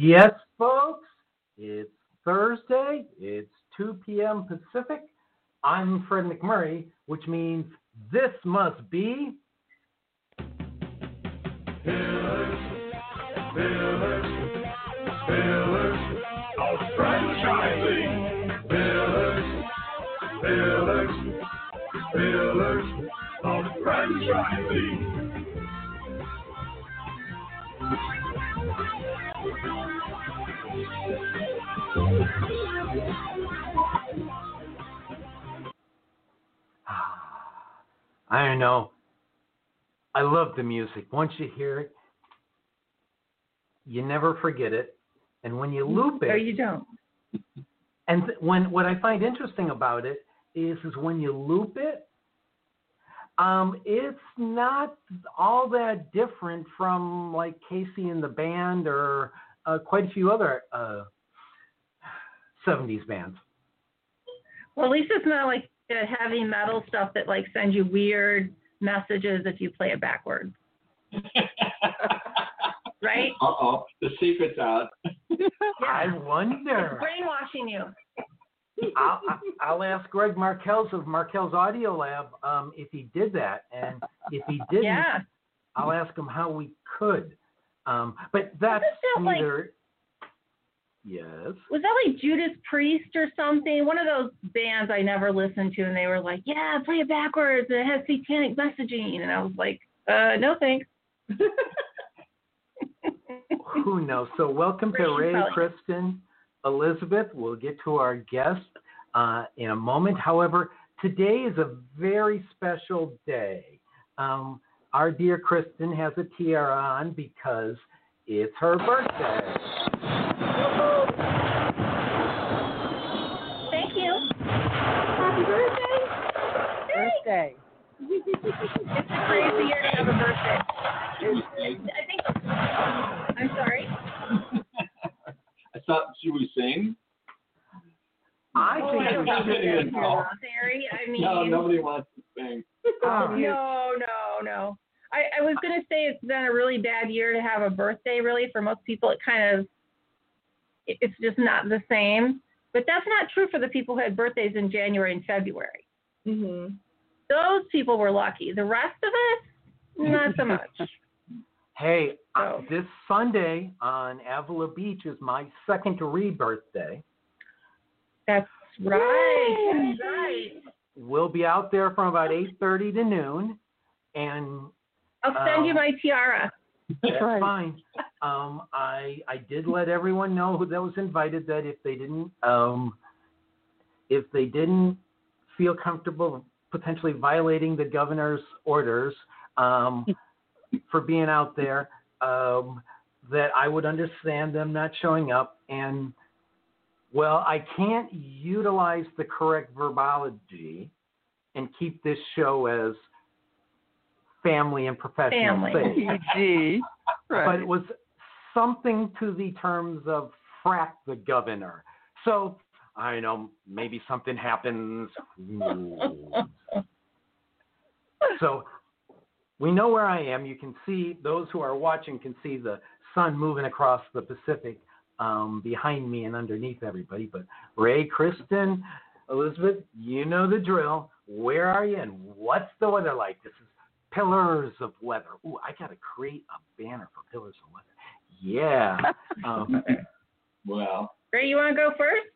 Yes, folks, it's Thursday. It's 2 p.m. Pacific. I'm Fred McMurray, which means this must be. Pillars, pillars, pillars of franchising. Pillars, pillars, pillars of franchising. I don't know. I love the music. Once you hear it, you never forget it. And when you loop Or it, you don't. and when what I find interesting about it is, is when you loop it, um, it's not all that different from like KC and the band or uh, quite a few other uh, 70s bands. Well, at least it's not like the heavy metal stuff that like sends you weird messages if you play it backwards, right? Uh oh, the secret's out. I wonder. Brainwashing you. I'll, I'll ask Greg Markells of Markells Audio Lab um, if he did that, and if he didn't, Yeah. I'll ask him how we could. Um, but that's that like- yes. Was that like Judas Priest or something? One of those bands I never listened to, and they were like, "Yeah, play it backwards. and It has satanic messaging," and I was like, "Uh, no thanks." Who knows? So welcome to Ray. Kristen, Elizabeth. We'll get to our guest uh, in a moment. However, today is a very special day. Um, our dear Kristen has a tiara on because it's her birthday. Thank you. Happy birthday. Birthday. It's a crazy year to have a birthday. I think. I'm sorry. I thought, should we sing? I Oh, think I don't we think should. it's know. I mean, No, nobody wants to sing. Oh, no, no, no. I, I was gonna say it's been a really bad year to have a birthday. Really, for most people, it kind of it- it's just not the same. But that's not true for the people who had birthdays in January and February. Mm-hmm. Those people were lucky. The rest of us, not so much. Hey, uh, this Sunday on Avila Beach is my second rebirth day. That's right. That's right. We'll be out there from about 8:30 to noon, and I'll send you Um, my tiara. That's right. fine. Um, I I did let everyone know who that was invited that if they didn't um, if they didn't feel comfortable potentially violating the governor's orders um, for being out there, um, that I would understand them not showing up. And well, I can't utilize the correct verbology and keep this show as family and professional Family. safe PG. but it was something to the terms of frack the governor. So I know maybe something happens. So we know where I am. You can see those who are watching can see the sun moving across the Pacific um, behind me and underneath everybody. But Ray, Kristen, Elizabeth, you know the drill. Where are you and what's the weather like? This is Pillars of Weather. Ooh, I got to create a banner for Pillars of Weather. Yeah. Um, Well, Ray, you want to go first?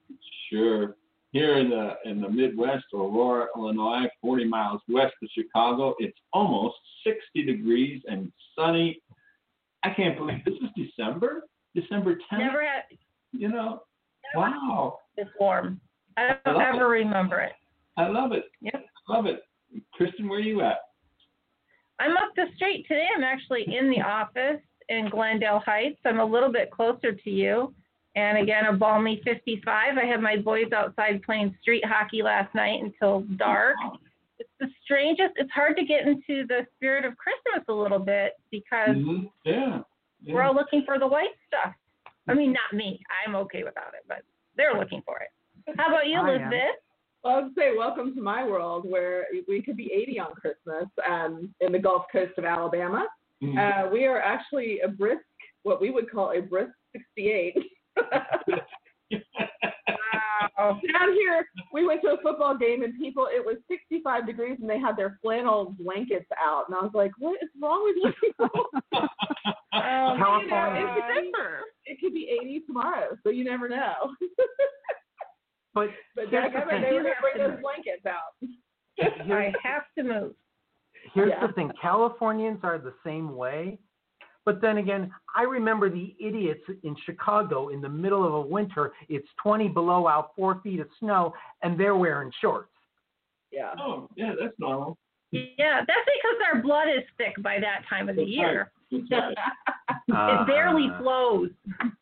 sure. Here in the in the Midwest, Aurora, Illinois, 40 miles west of Chicago, it's almost 60 degrees and sunny. I can't believe this is December, December 10th. Never had You know, wow, this warm. I I don't love ever remember it. I love it. Yep. Love it. Kristen, where are you at? I'm up the street today. I'm actually in the office in Glendale Heights. I'm a little bit closer to you. And again, a balmy 55. I had my boys outside playing street hockey last night until dark. It's the strangest. It's hard to get into the spirit of Christmas a little bit because Mhm. Yeah. Yeah. we're all looking for the white stuff. I mean, not me. I'm okay without it, but they're looking for it. How about you, I. Elizabeth? Well, I would say welcome to my world where we could be 80 on Christmas um, in the Gulf Coast of Alabama. Mhm. Uh, we are actually a brisk, what we would call a brisk 68. Wow. Down here, we went to a football game and people, it was 65 degrees and they had their flannel blankets out. And I was like, what is wrong with you people? Um, You know, California. it's December. It could be 80 tomorrow, so you never know. But but here's the dadgummit, thing. they were going to bring those blankets out. I have to move. Here's Yeah. the thing Californians are the same way. But then again, I remember the idiots in Chicago in the middle of a winter. It's 20 below out, four feet of snow, and they're wearing shorts. Yeah. Oh, yeah, that's normal. Yeah, that's because our blood is thick by that time of the That's year. That's right. It barely flows.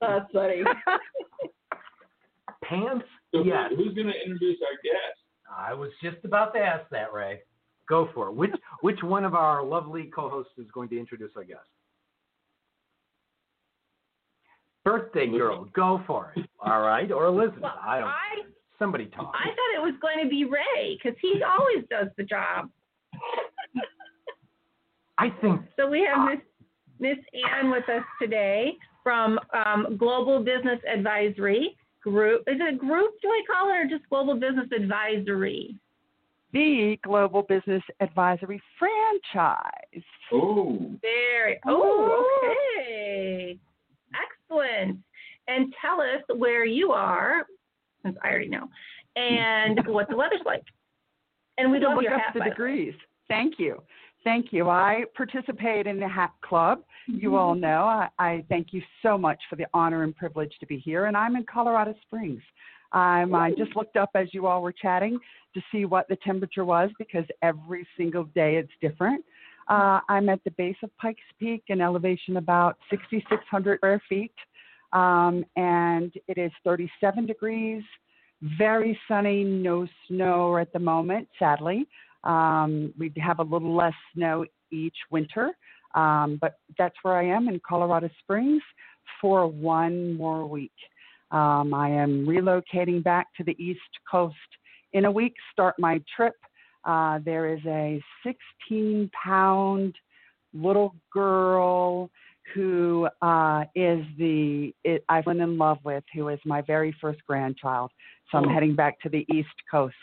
That's funny. Pants? So Yes. who's going to introduce our guest? I was just about to ask that, Ray. Go for it. Which which one of our lovely co-hosts is going to introduce our guest? Birthday girl, go for it. All right, or Elizabeth. Well, I don't. I Somebody talk. I thought it was going to be Ray because he always does the job. I think So we have Miss Miss Ann with us today from um, Global Business Advisory Group. Is it a group? Do I call it or just Global Business Advisory? the Global Business Advisory franchise. Oh, Very. Oh, okay. Excellent. And tell us where you are, since I already know, and what the weather's like. And we love look your up hat. the degrees. Thank you. Thank you. I participate in the Hat Club. Mm-hmm. You all know. I, I thank you so much for the honor and privilege to be here. And I'm in Colorado Springs. Um, I just looked up as you all were chatting to see what the temperature was because every single day it's different. Uh, I'm at the base of Pikes Peak, an elevation about 6,600 square feet, um, and it is 37 degrees, very sunny, no snow at the moment, sadly. Um, we have a little less snow each winter, um, but that's where I am in Colorado Springs for one more week. Um, I am relocating back to the East Coast in a week, start my trip. Uh, there is a 16 pound little girl who uh, is the it, I've fallen in love with, who is my very first grandchild. So I'm Oh. heading back to the East Coast.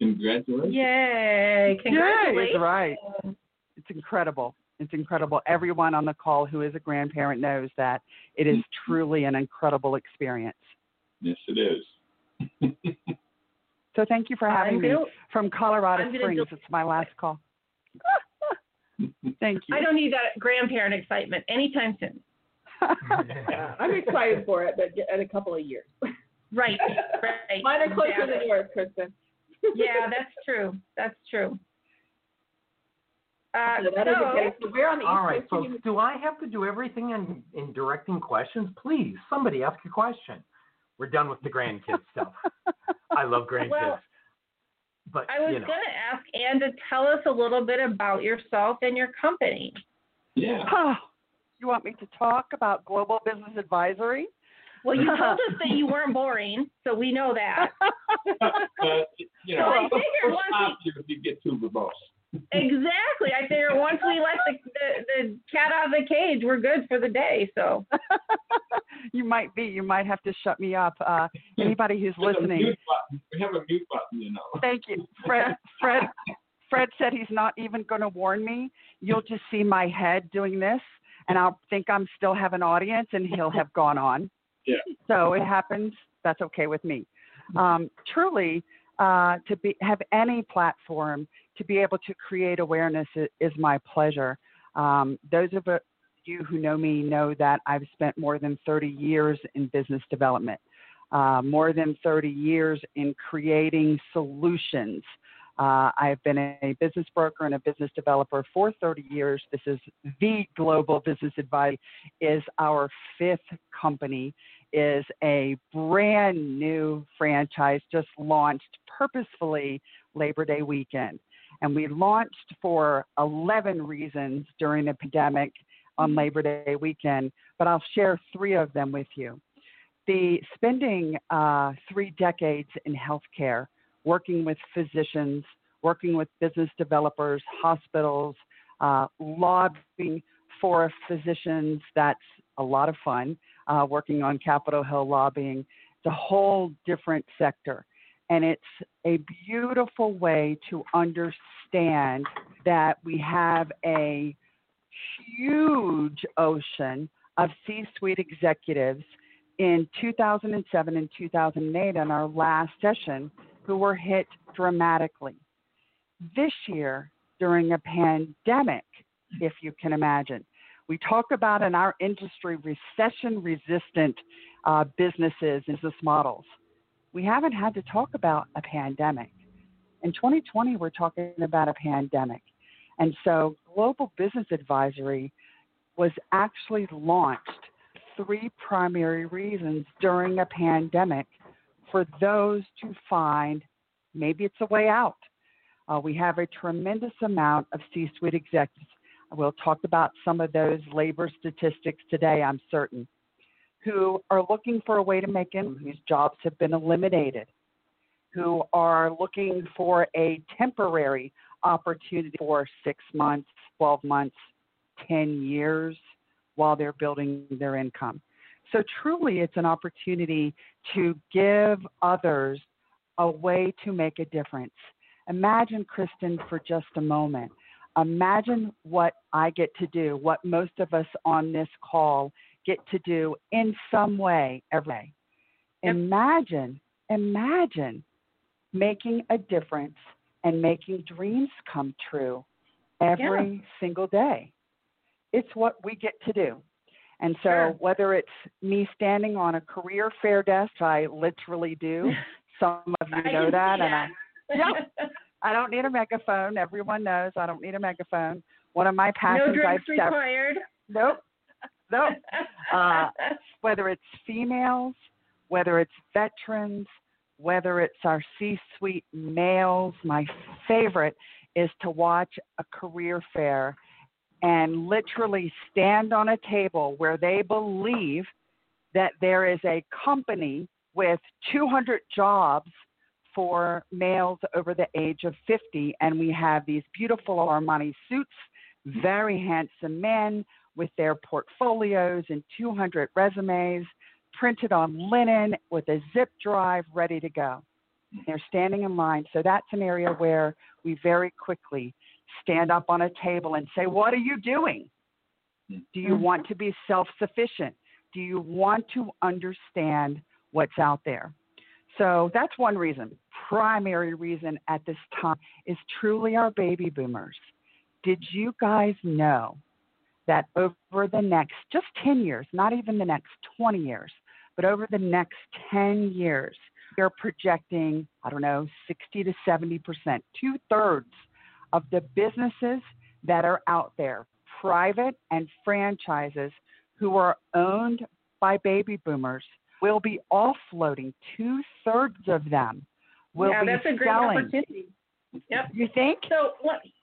congratulations. Yay! Yay, Congratulations. is right. It's incredible. It's incredible. Everyone on the call who is a grandparent knows that it is truly an incredible experience. Yes, it is. So thank you for having I'm me gonna- from Colorado I'm Springs. do- It's my last call. thank you. I don't need that grandparent excitement anytime soon. Yeah, I'm excited for it, but in a couple of years. Right, right. Mine are closer yeah. than yours, Kristen. Yeah, that's true. That's true. Uh, So so, we're on the All right, Coast. folks. Do I have to do everything in, in directing questions? Please, somebody ask a question. We're done with the grandkids stuff. I love grandkids. Well, but I was you know, going to ask Anne to tell us a little bit about yourself and your company. Yeah. Oh, you want me to talk about Global Business Advisory? Well, you told us that you weren't boring, so we know that. But, you know, So I figured once you if you get too verbose. Exactly. I figured once we let the, the the cat out of the cage, we're good for the day. So you might be. You might have to shut me up. Uh, anybody who's There's listening. We have a mute button, you know. thank you. Fred, Fred, Fred said he's not even going to warn me. You'll just see my head doing this, and I'll think I'm still have an audience, and he'll have gone on. Yeah. So it happens. That's okay with me. Um, truly, uh, to be have any platform to be able to create awareness is, my pleasure. Um, those of you who know me know that I've spent more than 30 years in business development, uh, more than 30 years in creating solutions. Uh, I've been a business broker and a business developer for 30 years. This is the Global Business Advice is our fifth company, is a brand new franchise just launched purposefully Labor Day weekend. And we launched for 11 reasons during the pandemic on Labor Day weekend, but I'll share three of them with you. The spending uh, three decades in healthcare, working with physicians, working with business developers, hospitals, uh, lobbying for physicians, that's a lot of fun. Uh, working on Capitol Hill lobbying, it's a whole different sector. And it's a beautiful way to understand that we have a huge ocean of C suite executives in 2007 and 2008 in our last session who were hit dramatically. This year, during a pandemic, if you can imagine, we talk about in our industry recession resistant uh, businesses and business models. We haven't had to talk about a pandemic. In 2020, we're talking about a pandemic. And so Global Business Advisory was actually launched three primary reasons during a pandemic for those to find maybe it's a way out. Uh, we have a tremendous amount of C suite executives. We'll talk about some of those labor statistics today, I'm certain, who are looking for a way to make income, mm-hmm. whose jobs have been eliminated, who are looking for a temporary opportunity for six months, 12 months, 10 years while they're building their income. So, truly, it's an opportunity to give others a way to make a difference. Imagine, Kristen, for just a moment. Imagine what I get to do, what most of us on this call get to do in some way every day. Imagine, imagine making a difference and making dreams come true every single day. It's what we get to do. And so, Sure. whether it's me standing on a career fair desk, I literally do. Some of you know that, and I, that. I don't need a megaphone. Everyone knows I don't need a megaphone. One of my no passions, I've drinks required. nope, nope. Uh, whether it's females, whether it's veterans, whether it's our C suite males, my favorite is to watch a career fair and literally stand on a table where they believe that there is a company with 200 jobs for males over the age of 50, and we have these beautiful Armani suits, very handsome men with their portfolios and 200 resumes printed on linen with a zip drive ready to go. Mm-hmm. They're standing in line. So that's an area where we very quickly stand up on a table and say, What are you doing? Mm-hmm. Do you want to be self sufficient? Do you want to understand what's out there? So that's one reason. Primary reason at this time is truly our baby boomers. Did you guys know that over the next just 10 years, not even the next 20 years, but over the next 10 years, they're projecting, I don't know, 60 to 70%, two thirds of the businesses that are out there, private and franchises who are owned by baby boomers, will be offloading. Two thirds of them will yeah, be that's a great selling. opportunity. Yep. You think? So,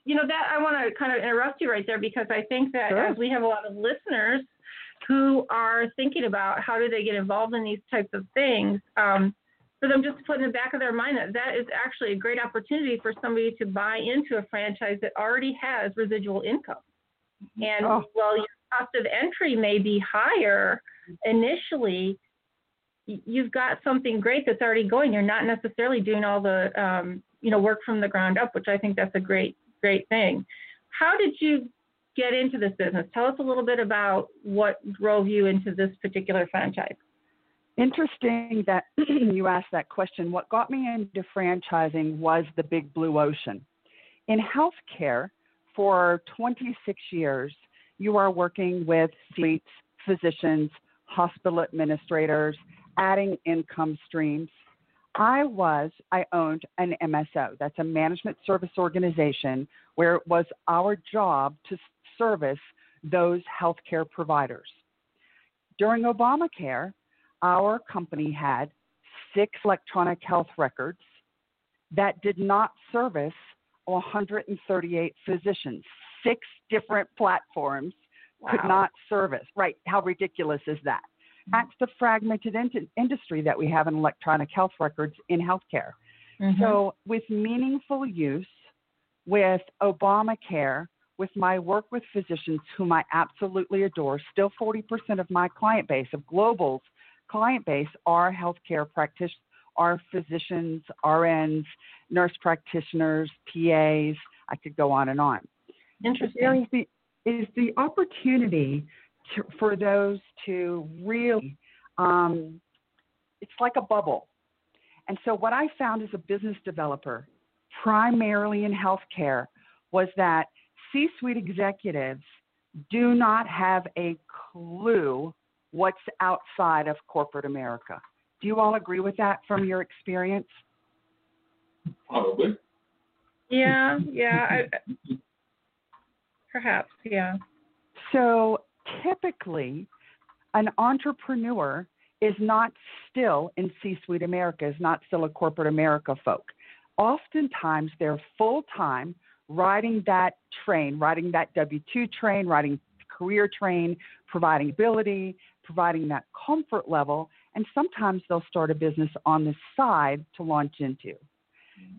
you know, that I want to kind of interrupt you right there because I think that Sure. as we have a lot of listeners who are thinking about how do they get involved in these types of things, um, for them just to put in the back of their mind that that is actually a great opportunity for somebody to buy into a franchise that already has residual income. And Oh. while your cost of entry may be higher initially, you've got something great that's already going. You're not necessarily doing all the um, you know work from the ground up, which I think that's a great great thing. How did you get into this business? Tell us a little bit about what drove you into this particular franchise. Interesting that you asked that question. What got me into franchising was the big blue ocean. In healthcare, for 26 years, you are working with suites, physicians, hospital administrators, adding income streams. I was, I owned an MSO. That's a management service organization where it was our job to service those healthcare providers. During Obamacare, our company had six electronic health records that did not service 138 physicians. Six different platforms could not service. Right. How ridiculous is that? That's the fragmented in- industry that we have in electronic health records in healthcare. Mhm. So, with meaningful use, with Obamacare, with my work with physicians whom I absolutely adore, still 40% of my client base, of Global's client base, are healthcare practitioners, are physicians, RNs, nurse practitioners, PAs. I could go on and on. Interesting. Is the, is the opportunity to, for those to really, um, it's like a bubble. And so, what I found as a business developer, primarily in healthcare, was that C suite executives do not have a clue what's outside of corporate America. Do you all agree with that from your experience? Probably. Yeah, yeah. I, perhaps, yeah. So typically, an entrepreneur is not still in C suite America, is not still a corporate America folk. Oftentimes, they're full time riding that train, riding that W 2 train, riding career train, providing ability, providing that comfort level, and sometimes they'll start a business on the side to launch into.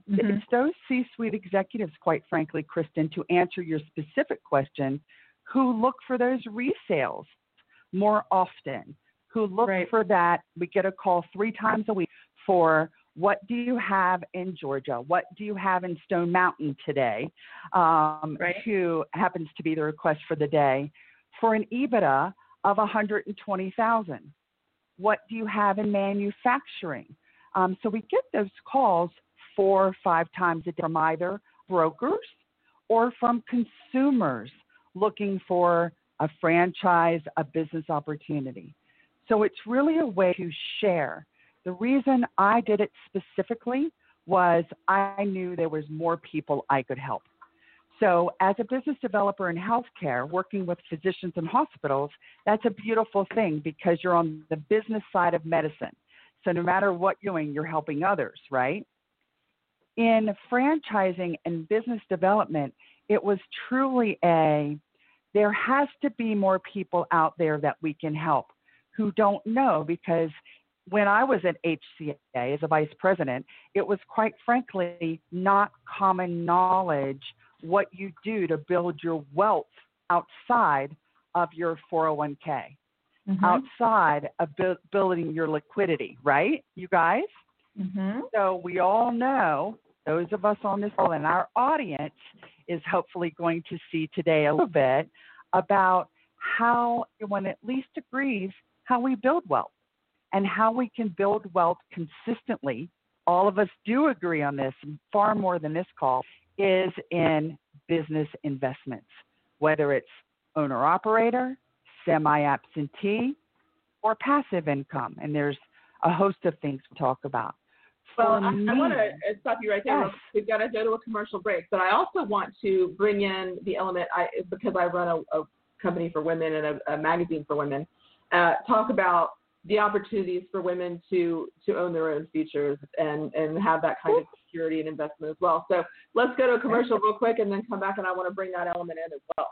Mhm. It's those C suite executives, quite frankly, Kristen, to answer your specific question, who look for those resales more often, who look Right. for that. We get a call three times a week for what do you have in Georgia? What do you have in Stone Mountain today? Um, Right. Who happens to be the request for the day for an EBITDA of 120,000. What do you have in manufacturing? Um, so we get those calls four or five times a day from either brokers or from consumers looking for a franchise, a business opportunity. So it's really a way to share. The reason I did it specifically was I knew there was more people I could help. So, as a business developer in healthcare, working with physicians and hospitals, that's a beautiful thing because you're on the business side of medicine. So, no matter what you're doing, you're helping others, right? In franchising and business development, it was truly a there has to be more people out there that we can help who don't know because when I was at HCA as a vice president, it was quite frankly not common knowledge what you do to build your wealth outside of your 401k, Mhm. outside of bu- building your liquidity, right? You guys? Mhm. So we all know, those of us on this call and our audience is hopefully going to see today a little bit about how everyone at least agrees how we build wealth and how we can build wealth consistently. All of us do agree on this far more than this call is in business investments, whether it's owner operator, semi absentee, or passive income. And there's a host of things to talk about. Well, I, I want to stop you right there. Yes. We've got to go to a commercial break, but I also want to bring in the element I because I run a, a company for women and a, a magazine for women. Uh, talk about the opportunities for women to to own their own futures and and have that kind of security and investment as well. So let's go to a commercial real quick and then come back and I want to bring that element in as well.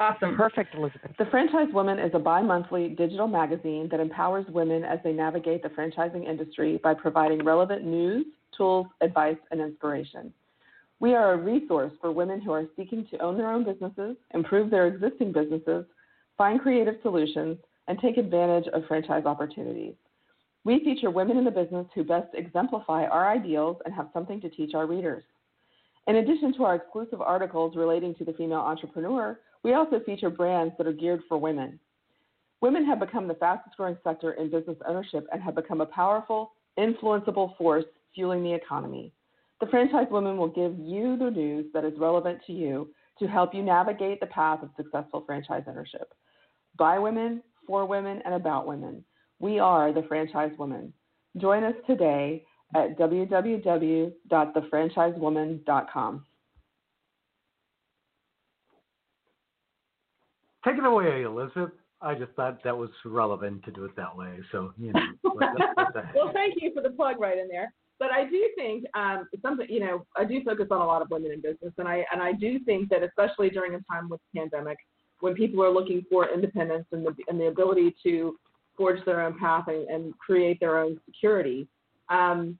Awesome. Perfect, Elizabeth. The Franchise Woman is a bi monthly digital magazine that empowers women as they navigate the franchising industry by providing relevant news, tools, advice, and inspiration. We are a resource for women who are seeking to own their own businesses, improve their existing businesses, find creative solutions, and take advantage of franchise opportunities. We feature women in the business who best exemplify our ideals and have something to teach our readers. In addition to our exclusive articles relating to the female entrepreneur, we also feature brands that are geared for women. Women have become the fastest growing sector in business ownership and have become a powerful, influenceable force fueling the economy. The Franchise Woman will give you the news that is relevant to you to help you navigate the path of successful franchise ownership. By women, for women, and about women. We are the Franchise Woman. Join us today at www.thefranchisewoman.com. Take it away, Elizabeth. I just thought that was relevant to do it that way. So, you know, what the, what the heck. well, thank you for the plug right in there. But I do think um, something, you know, I do focus on a lot of women in business, and I and I do think that especially during a time with the pandemic, when people are looking for independence and the and the ability to forge their own path and, and create their own security, um,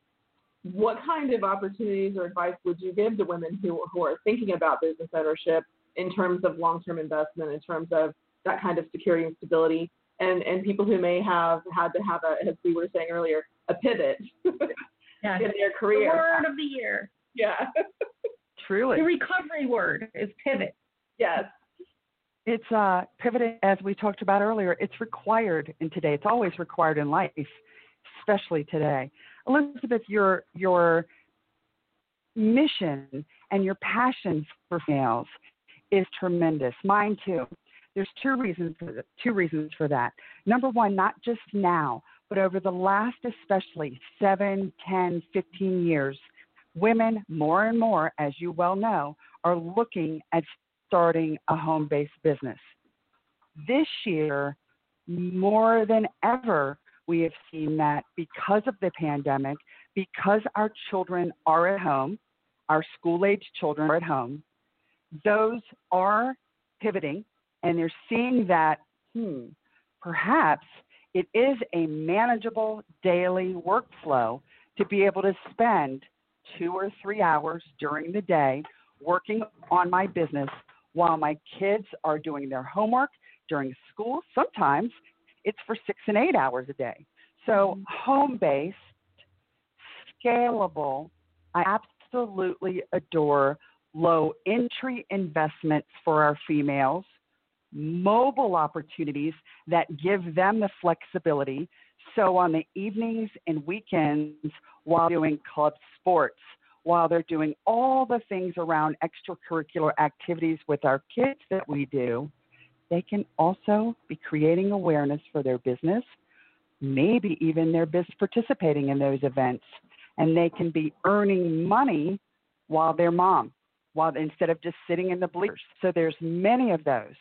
what kind of opportunities or advice would you give to women who who are thinking about business ownership in terms of long-term investment, in terms of that kind of security and stability, and and people who may have had to have a, as we were saying earlier, a pivot Yeah. in their The career. word of the year. Yeah. Truly. The recovery word is pivot. yes. It's uh, pivoting, as we talked about earlier. It's required in today. It's always required in life, especially today. Elizabeth, your your mission and your passion for females is tremendous. Mine too. There's two reasons for th- two reasons for that. Number one, not just now, but over the last especially seven, ten, fifteen years, women more and more, as you well know, are looking at starting a home based business. This year, more than ever, we have seen that because of the pandemic, because our children are at home, our school age children are at home, those are pivoting and they're seeing that, hmm, perhaps it is a manageable daily workflow to be able to spend two or three hours during the day working on my business while my kids are doing their homework during school. Sometimes it's for six and eight hours a day. So, home based, scalable, I absolutely adore low entry investments for our females, mobile opportunities that give them the flexibility. So, on the evenings and weekends, while doing club sports, while they're doing all the things around extracurricular activities with our kids that we do, they can also be creating awareness for their business, maybe even their business participating in those events, and they can be earning money while they're mom, while instead of just sitting in the bleachers. So there's many of those.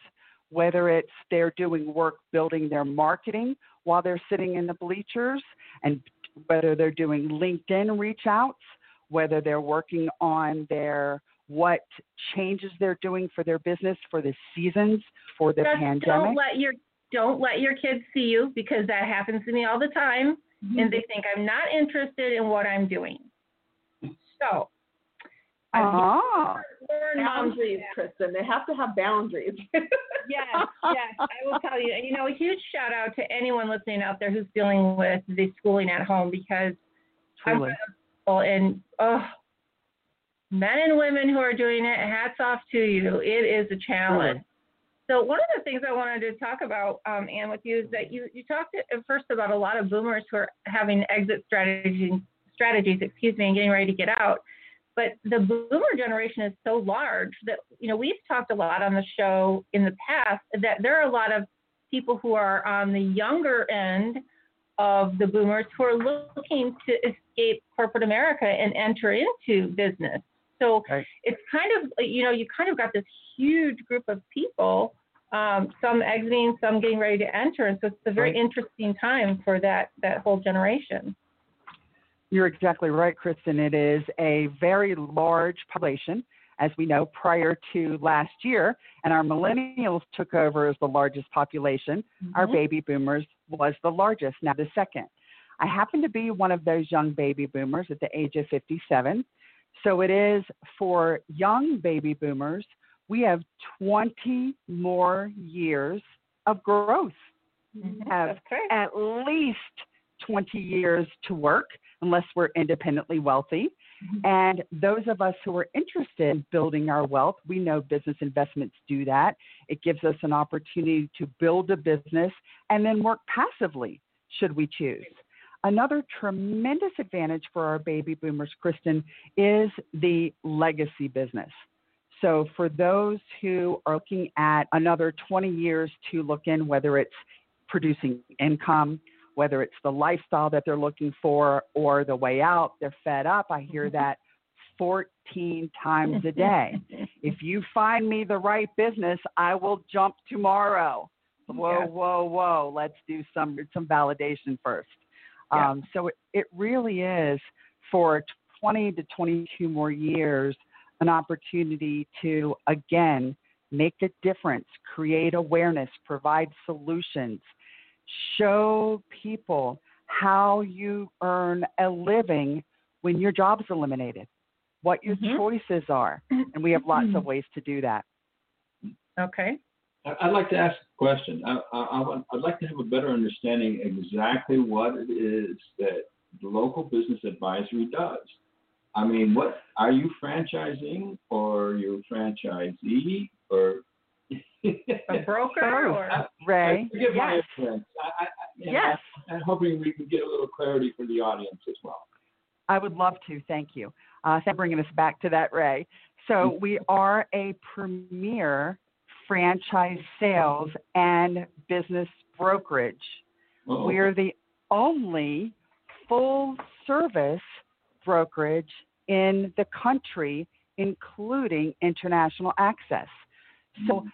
Whether it's they're doing work building their marketing while they're sitting in the bleachers, and whether they're doing LinkedIn reach outs, whether they're working on their what changes they're doing for their business for the seasons for the Just pandemic. don't let your don't let your kids see you because that happens to me all the time, and mm-hmm. they think I'm not interested in what I'm doing. So, I've Ah, learned moms Boundaries, Kristen. They have to have boundaries. yes, yes, I will tell you. And you know, a huge shout out to anyone listening out there who's dealing with the schooling at home because I'm truly. grateful and oh, men and women who are doing it, hats off to you. It is a challenge. So one of the things I wanted to talk about, um, Anne, with you is that you you talked at first about a lot of boomers who are having exit strategies, strategies, excuse me, and getting ready to get out. But the boomer generation is so large that you know we've talked a lot on the show in the past that there are a lot of people who are on the younger end of the boomers who are looking to escape corporate America and enter into business. So Right. it's kind of you know you kind of got this huge group of people, um, some exiting, some getting ready to enter, and so it's a very Right. interesting time for that that whole generation. You're exactly right, Kristen. It is a very large population, as we know, prior to last year, and our millennials took over as the largest population. Our Mhm. baby boomers was the largest, now the second. I happen to be one of those young baby boomers at the age of 57. So it is for young baby boomers, we have 20 more years of growth Mhm. have at least 20 years to work unless we're independently wealthy. Mhm. And those of us who are interested in building our wealth, we know business investments do that. It gives us an opportunity to build a business and then work passively, should we choose. Another tremendous advantage for our baby boomers, Kristen, is the legacy business. So, for those who are looking at another 20 years to look in, whether it's producing income, whether it's the lifestyle that they're looking for or the way out, they're fed up. I hear that 14 times a day. if you find me the right business, I will jump tomorrow. Whoa, Yeah. whoa, whoa. Let's do some some validation first. Yeah. Um, so it, it really is for 20 to 22 more years an opportunity to again make a difference, create awareness, provide solutions, show people how you earn a living when your job's eliminated, what your Mhm. choices are. And we have lots of ways to do that. Okay. I- I'd like to ask a question. I, I, I want, I'd like to have a better understanding exactly what it is that the local business advisory does. I mean, what are you franchising or you franchisee or? A broker or? Ray, Forgive my yes, ignorance. I, I, I- and yes. I'm hoping we can get a little clarity for the audience as well. I would love to. Thank you. Uh, thanks for bringing us back to that, Ray. So we are a premier franchise sales and business brokerage. Uh-oh. We are the only full service brokerage in the country, including international access. So,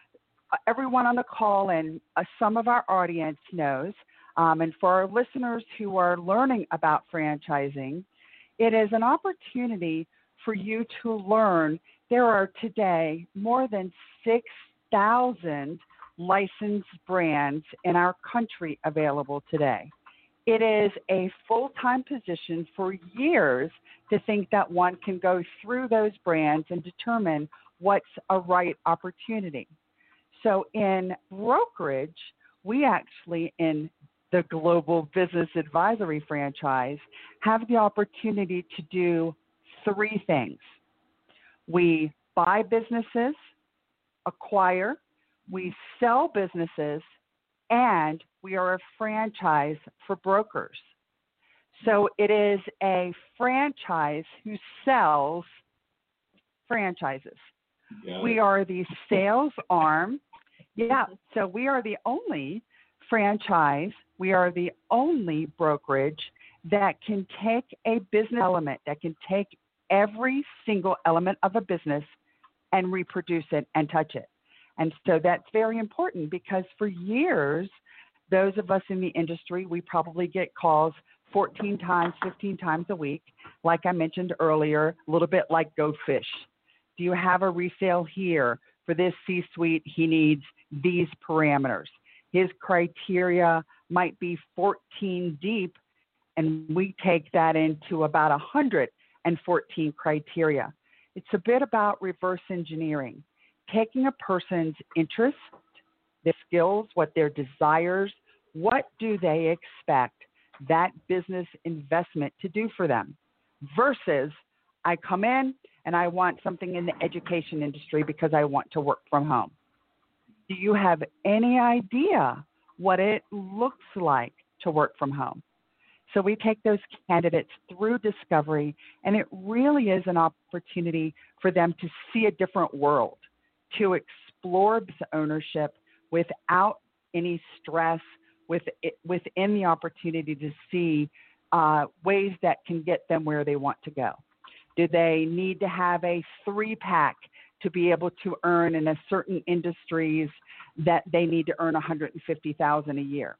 uh, everyone on the call and uh, some of our audience knows, um, and for our listeners who are learning about franchising, it is an opportunity for you to learn. There are today more than 6,000 licensed brands in our country available today. It is a full time position for years to think that one can go through those brands and determine what's a right opportunity. So in brokerage, we actually, in the Global Business Advisory franchise, have the opportunity to do three things. We buy businesses, acquire, we sell businesses, and we are a franchise for brokers. So it is a franchise who sells franchises. We are the sales arm. Yeah, so we are the only franchise, we are the only brokerage that can take a business element, that can take every single element of a business and reproduce it and touch it. And so that's very important because for years, those of us in the industry, we probably get calls 14 times, 15 times a week. Like I mentioned earlier, a little bit like Go Fish. Do you have a resale here for this C suite? He needs these parameters. His criteria might be 14 deep, and we take that into about 114 criteria. It's a bit about reverse engineering, taking a person's interest, their skills, what their desires, what do they expect that business investment to do for them versus I come in and I want something in the education industry because I want to work from home. Do you have any idea what it looks like to work from home? So we take those candidates through discovery, and it really is an opportunity for them to see a different world, to explore ownership without any stress, with it, within the opportunity to see uh, ways that can get them where they want to go. Do they need to have a three pack to be able to earn in a certain industries that they need to earn 150,000 a year?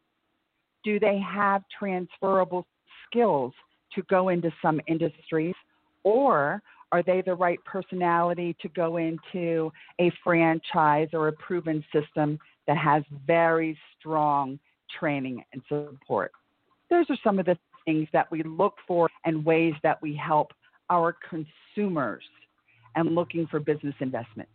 Do they have transferable skills to go into some industries or are they the right personality to go into a franchise or a proven system that has very strong training and support? Those are some of the things that we look for and ways that we help our consumers and looking for business investments.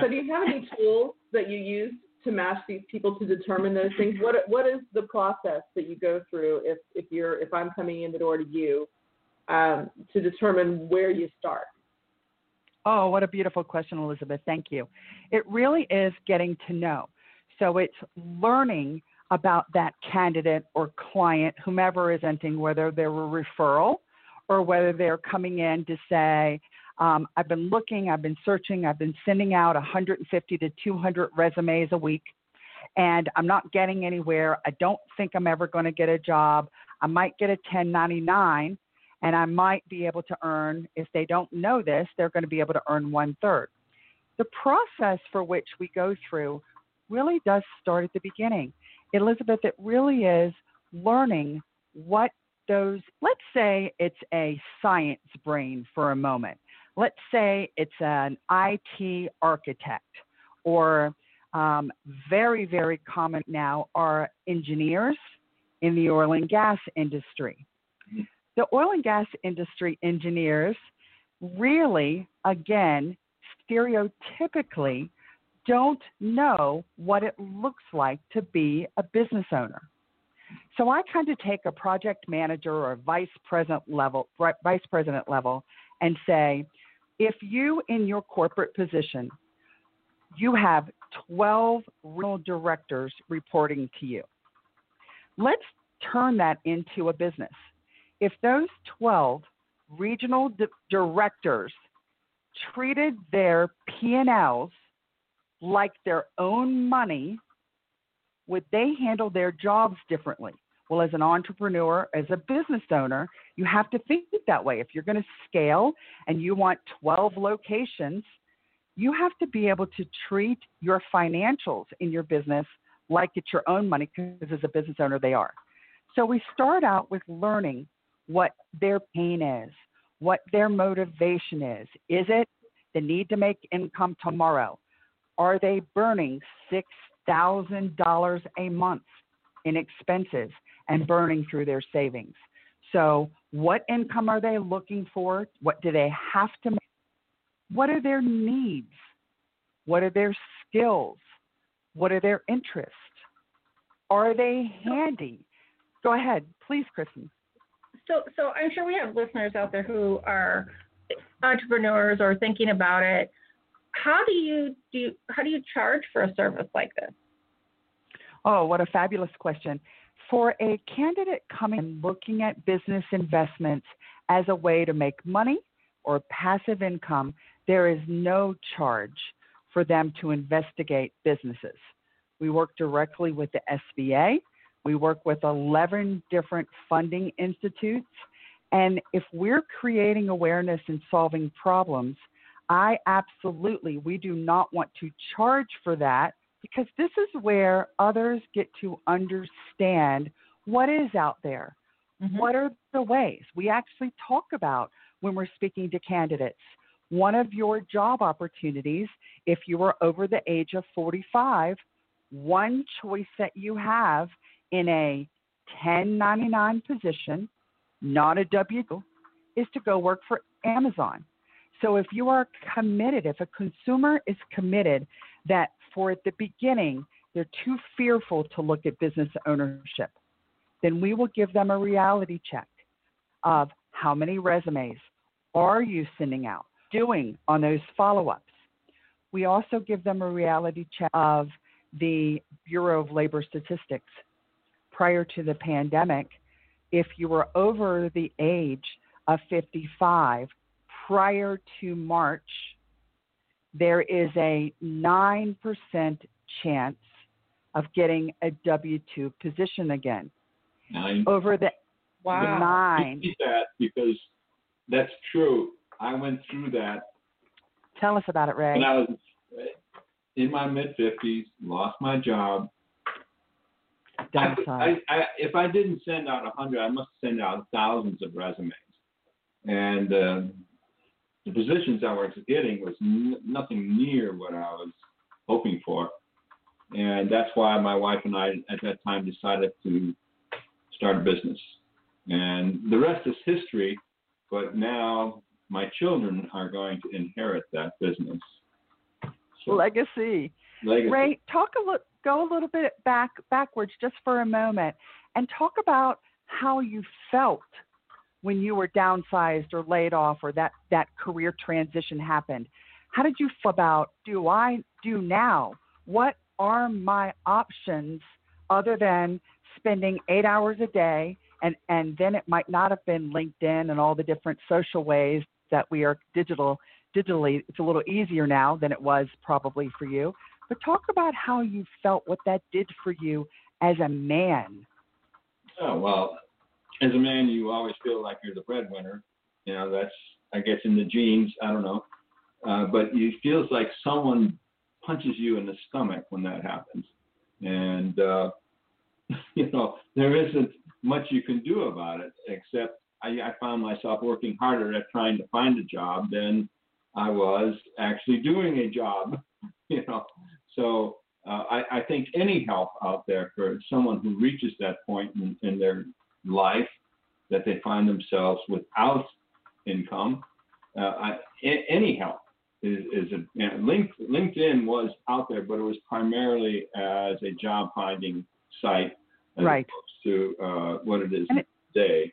So do you have any tools that you use to match these people to determine those things? What what is the process that you go through if if you're if I'm coming in the door to you um, to determine where you start? Oh, what a beautiful question, Elizabeth. Thank you. It really is getting to know. So it's learning about that candidate or client, whomever is entering, whether they're a referral or whether they're coming in to say, um, I've been looking, I've been searching, I've been sending out 150 to 200 resumes a week, and I'm not getting anywhere. I don't think I'm ever going to get a job. I might get a 1099, and I might be able to earn, if they don't know this, they're going to be able to earn one third. The process for which we go through really does start at the beginning. Elizabeth, it really is learning what those, let's say it's a science brain for a moment. Let's say it's an IT architect, or um, very, very common now are engineers in the oil and gas industry. The oil and gas industry engineers really, again, stereotypically don't know what it looks like to be a business owner. So I kind of take a project manager or vice president level, vice president level, and say, if you in your corporate position, you have 12 regional directors reporting to you. Let's turn that into a business. If those 12 regional di- directors treated their P&Ls like their own money, would they handle their jobs differently? Well, as an entrepreneur, as a business owner, you have to think that way. If you're going to scale and you want 12 locations, you have to be able to treat your financials in your business like it's your own money because as a business owner, they are. So we start out with learning what their pain is, what their motivation is. Is it the need to make income tomorrow? Are they burning $6,000 a month in expenses and burning through their savings? So, what income are they looking for? What do they have to make? What are their needs? What are their skills? What are their interests? Are they handy? Go ahead, please, Kristen. So, so I'm sure we have listeners out there who are entrepreneurs or thinking about it. How do you do? How do you charge for a service like this? Oh, what a fabulous question. For a candidate coming and looking at business investments as a way to make money or passive income, there is no charge for them to investigate businesses. We work directly with the SBA. We work with 11 different funding institutes. And if we're creating awareness and solving problems, I absolutely, we do not want to charge for that because this is where others get to understand what is out there. Mhm. What are the ways? We actually talk about when we're speaking to candidates. One of your job opportunities, if you are over the age of 45, one choice that you have in a 1099 position, not a W 2, is to go work for Amazon. So if you are committed, if a consumer is committed that for at the beginning they're too fearful to look at business ownership, then we will give them a reality check of how many resumes are you sending out, doing on those follow ups. We also give them a reality check of the Bureau of Labor Statistics. Prior to the pandemic, if you were over the age of 55 prior to March, there is a 9% chance of getting a W 2 position again. Nine. Over the Wow. nine. Repeat that because that's true. I went through that Tell us about it, Ray. when I was in my mid fifties, lost my job. I, I, I, if I didn't send out a hundred, I must send out thousands of resumes. And uh, the positions I was getting was n- nothing near what I was hoping for. And that's why my wife and I at that time decided to start a business. And the rest is history, but now my children are going to inherit that business. So, Legacy. legacy. Ray, talk a little, go a little bit back backwards just for a moment, and talk about how you felt when you were downsized or laid off, or that that career transition happened. How did you feel about do I do now? What are my options other than spending eight hours a day? And, and then it might not have been LinkedIn and all the different social ways that we are digital digitally. It's a little easier now than it was probably for you. But talk about how you felt, what that did for you as a man. Oh well, as a man, you always feel like you're the breadwinner. You know, that's I guess in the genes. I don't know, uh, but it feels like someone punches you in the stomach when that happens, and uh, you know there isn't much you can do about it except I, I found myself working harder at trying to find a job than I was actually doing a job. You know, so uh, I, I think any help out there for someone who reaches that point in, in their life that they find themselves without income, uh, I, a- any help is, is a, you know, Link, LinkedIn was out there, but it was primarily as a job finding site as Right. opposed to uh, what it is it- today.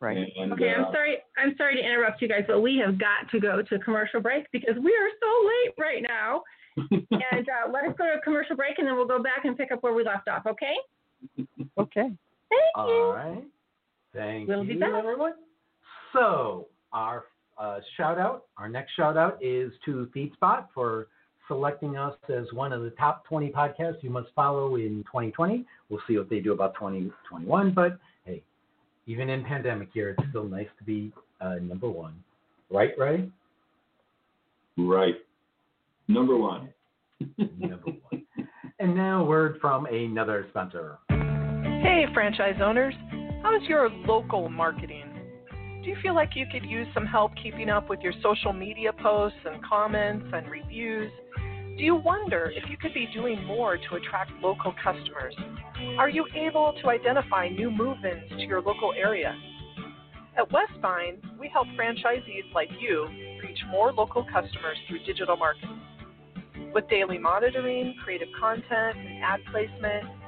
Right. And, Okay, uh, I'm sorry. I'm sorry to interrupt you guys, but we have got to go to commercial break because we are so late right now. and uh, let us go to a commercial break, and then we'll go back and pick up where we left off. Okay? Okay. Thank All you. right. Thank We'll be you, back. everyone. So our uh, shout out, our next shout out is to FeedSpot for selecting us as one of the top 20 podcasts you must follow in 2020. We'll see what they do about 2021, but hey, even in pandemic year, it's still nice to be uh, number one. Right, Ray? right. Number one. number one. And now a word from another sponsor. Hey, franchise owners. How is your local marketing? Do you feel like you could use some help keeping up with your social media posts and comments and reviews? Do you wonder if you could be doing more to attract local customers? Are you able to identify new move ins to your local area? At Westvine, we help franchisees like you reach more local customers through digital marketing. With daily monitoring, creative content, and ad placement,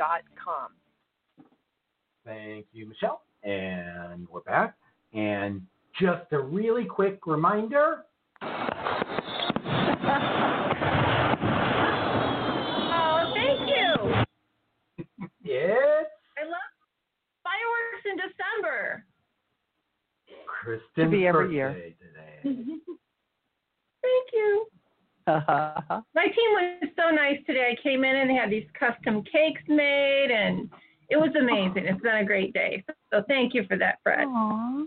dot. Thank you, Michelle. And we're back. And just a really quick reminder Oh, thank you. it's I love fireworks in December. Kristen's be every year. birthday today. Thank you. My team was so nice today. I came in and they had these custom cakes made, and it was amazing. It's been a great day. So thank you for that, Fred. Aw.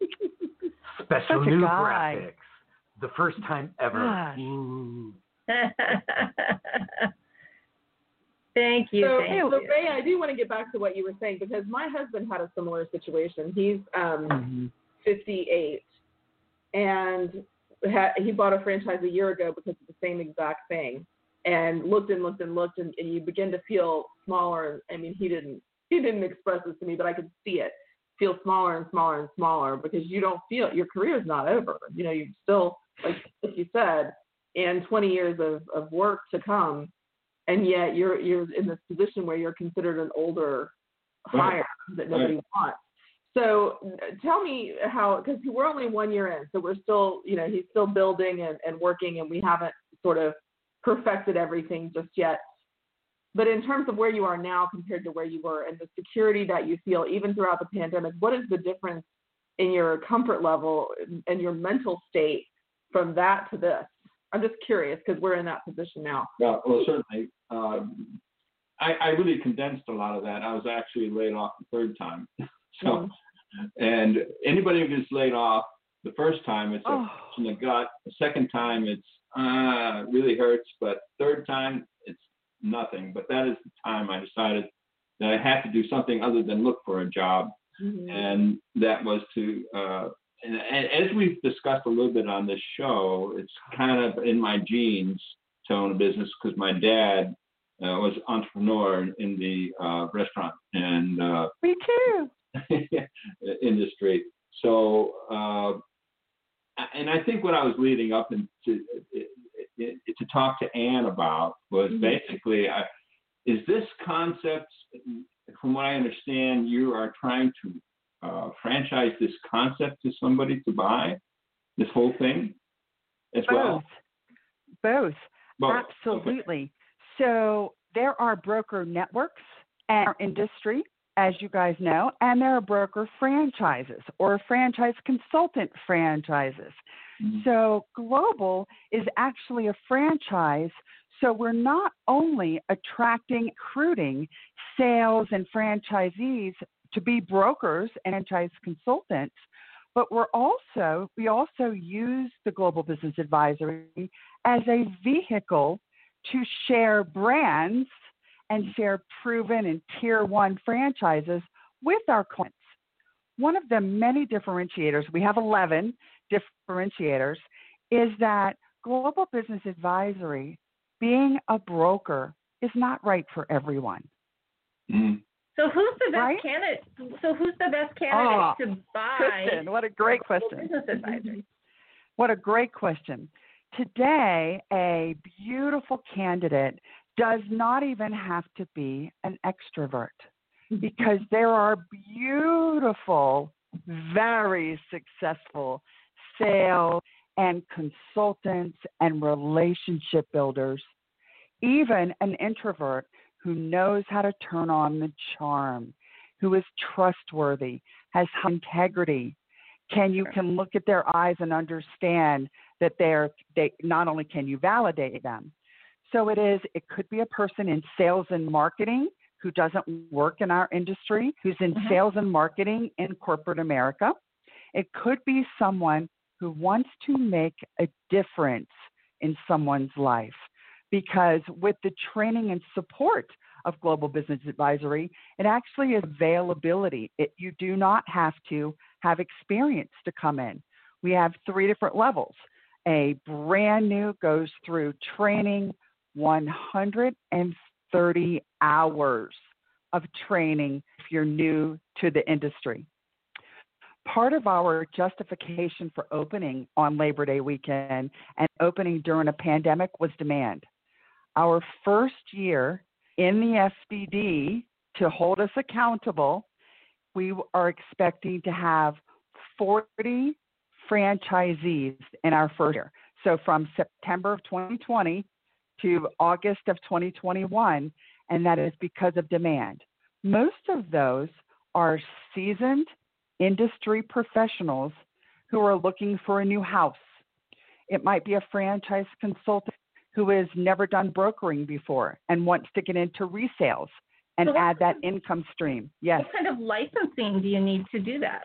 Special new guy. graphics. The first time ever. Gosh. Ooh. thank you. So, thank so you. Ray, I do want to get back to what you were saying because my husband had a similar situation. He's um, Mhm. 58, and ha- he bought a franchise a year ago because of the same exact thing, and looked and looked and looked, and, and you begin to feel smaller. I mean, he didn't he didn't express this to me, but I could see it feel smaller and smaller and smaller because you don't feel your career is not over. You know, you still like like you said, and 20 years of, of work to come, and yet you're you're in this position where you're considered an older Right. hire that nobody wants. So tell me how, because we're only one year in, so we're still, you know, he's still building and, and working, and we haven't sort of perfected everything just yet. But in terms of where you are now compared to where you were and the security that you feel, even throughout the pandemic, what is the difference in your comfort level and your mental state from that to this? I'm just curious because we're in that position now. Well, well certainly. Um, I, I really condensed a lot of that. I was actually laid off the third time. So, Mhm. and anybody who gets laid off the first time, it's a Oh. punch in the gut. The second time, it's uh, it really hurts. But third time, it's nothing. But that is the time I decided that I had to do something other than look for a job Mhm. and that was to uh, and, and as we've discussed a little bit on this show, it's kind of in my genes to own a business because my dad uh, was entrepreneur in, in the uh, restaurant and uh, Me too. industry. So, uh, and I think what I was leading up into to talk to Anne about was Mhm. basically, I, is this concept, from what I understand, you are trying to uh, franchise this concept to somebody to buy this whole thing as well? Both. Both. Both. Okay. Absolutely. So there are broker networks and our industry, as you guys know, and there are broker franchises or franchise consultant franchises. Mhm. So global is actually a franchise. So we're not only attracting, recruiting sales and franchisees to be brokers and franchise consultants, but we're also we also use the Global Business Advisory as a vehicle to share brands and share proven and tier one franchises with our clients. One of the many differentiators, we have 11 differentiators, is that Global Business Advisory, being a broker, is not right for everyone. Mm. So who's the best Right? candidate? So who's the best candidate Ah, to buy Kristen, what a great Global question. business advisory? What a great question. Today, a beautiful candidate does not even have to be an extrovert because there are beautiful, very successful sales and consultants and relationship builders, even an introvert who knows how to turn on the charm, who is trustworthy, has integrity, can you can look at their eyes and understand that they're they not only can you validate them so it is it could be a person in sales and marketing who doesn't work in our industry who's in Mhm. sales and marketing in corporate america it could be someone who wants to make a difference in someone's life because with the training and support of global business advisory it actually is availability it, you do not have to have experience to come in. We have three different levels. A brand new goes through training 130 hours of training if you're new to the industry. Part of our justification for opening on Labor Day weekend and opening during a pandemic was demand. Our first year in the SBD to hold us accountable we are expecting to have 40 franchisees in our first year. So from September of 2020 to August of 2021, and that is because of demand. Most of those are seasoned industry professionals who are looking for a new house. It might be a franchise consultant who has never done brokering before and wants to get into resales and So add that income stream. Yes, What kind of licensing do you need to do that?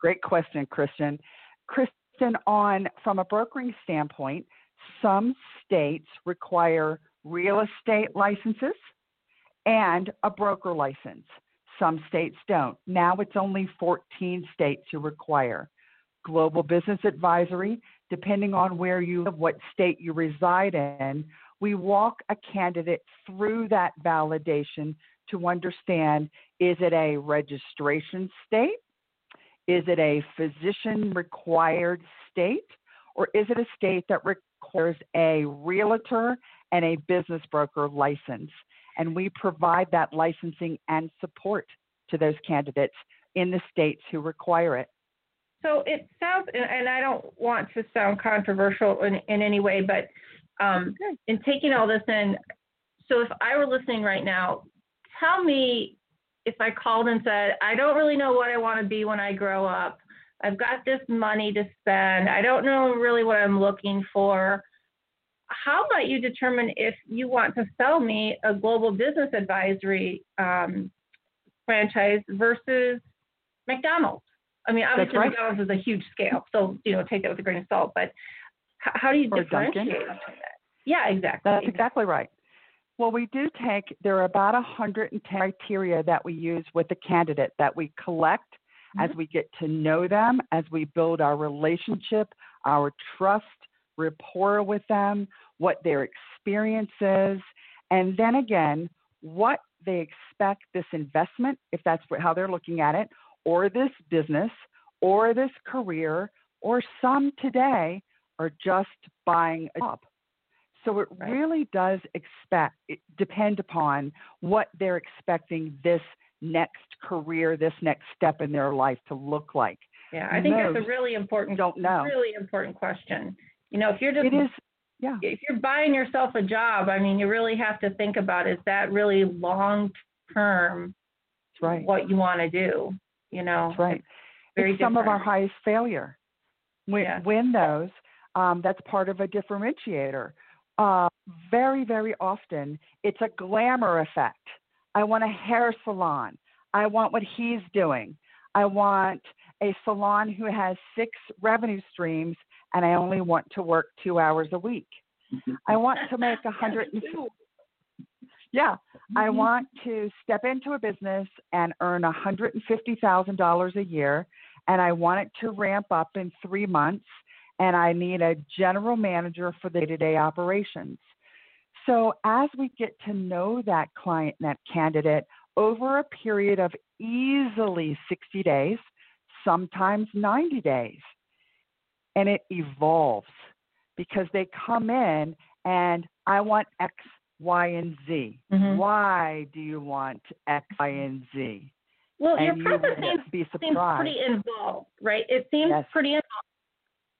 great question, Christian. Kristen, on from a brokering standpoint, some states require real estate licenses and a broker license. Some states don't. Now it's only 14 states who require. Global Business Advisory, depending on where you live, what state you reside in, we walk a candidate through that validation to understand is it a registration state? Is it a physician required state? Or is it a state that requires a realtor and a business broker license? And we provide that licensing and support to those candidates in the states who require it. So it sounds, and, and I don't want to sound controversial in, in any way, but um, in taking all this in, so if I were listening right now, tell me if I called and said, I don't really know what I want to be when I grow up. I've got this money to spend. I don't know really what I'm looking for. How might you determine if you want to sell me a global business advisory um, franchise versus McDonald's? I mean, obviously right. McDonald's is a huge scale, so you know, take that with a grain of salt. But h- how do you Or differentiate Dunkin'. between that? Yeah, exactly. That's exactly right. Well, we do take, there are about 110 criteria that we use with the candidate that we collect as mm-hmm. we get to know them, as we build our relationship, our trust, rapport with them, what their experience is, and then again, what they expect this investment, if that's how they're looking at it, or this business, or this career, or some today are just buying a job. So it Right. really does expect it depend upon what they're expecting this next career, this next step in their life to look like. Yeah, I think that's a really important, Don't know. really important question. You know, if you're just It is, yeah, if you're buying yourself a job, I mean, you really have to think about is that really long term that's right. what you want to do? You know, That's right. very it's some of our highest failure. Win those. Um, that's part of a differentiator. Uh, very, very often, it's a glamour effect. I want a hair salon. I want what he's doing. I want a salon who has six revenue streams and I only want to work two hours a week. I want to make a hundred and yeah, I mm-hmm. want to step into a business and earn a hundred and fifty thousand dollars a year, and I want it to ramp up in three months, and I need a general manager for the day-to-day operations. So as we get to know that client and that candidate over a period of easily 60 days, sometimes 90 days, and it evolves because they come in and I want X, Y, and Z. Mhm. Why do you want X, Y, and Z? Well, and your process will seems, seems pretty involved, right? It seems Yes. pretty involved.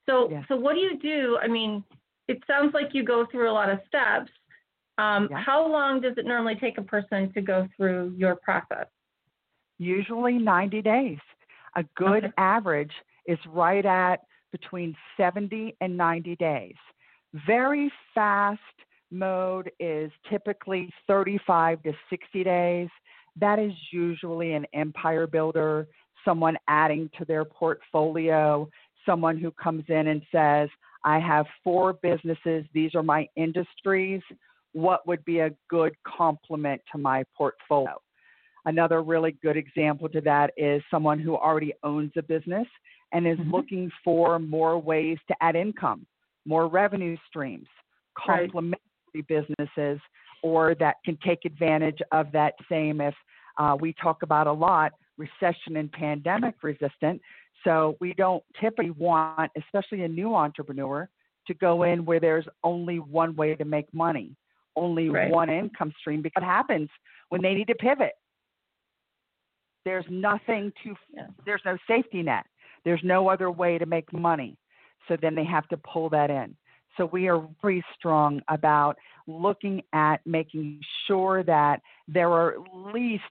So, Yes. so what do you do? I mean, it sounds like you go through a lot of steps. Um, Yeah. How long does it normally take a person to go through your process? Usually 90 days. A good Okay. average is right at between 70 and 90 days. Very fast mode is typically 35 to 60 days. That is usually an empire builder, someone adding to their portfolio, someone who comes in and says, I have four businesses, these are my industries. What would be a good complement to my portfolio? Another really good example to that is someone who already owns a business and is Mhm. looking for more ways to add income, more revenue streams, Right. complementary businesses, or that can take advantage of that same if uh, we talk about a lot recession and pandemic resistant. So we don't typically want, especially a new entrepreneur, to go in where there's only one way to make money, only Right. one income stream. Because what happens when they need to pivot? There's nothing to, Yeah. there's no safety net. There's no other way to make money. So then they have to pull that in. So we are very strong about looking at making sure that there are at least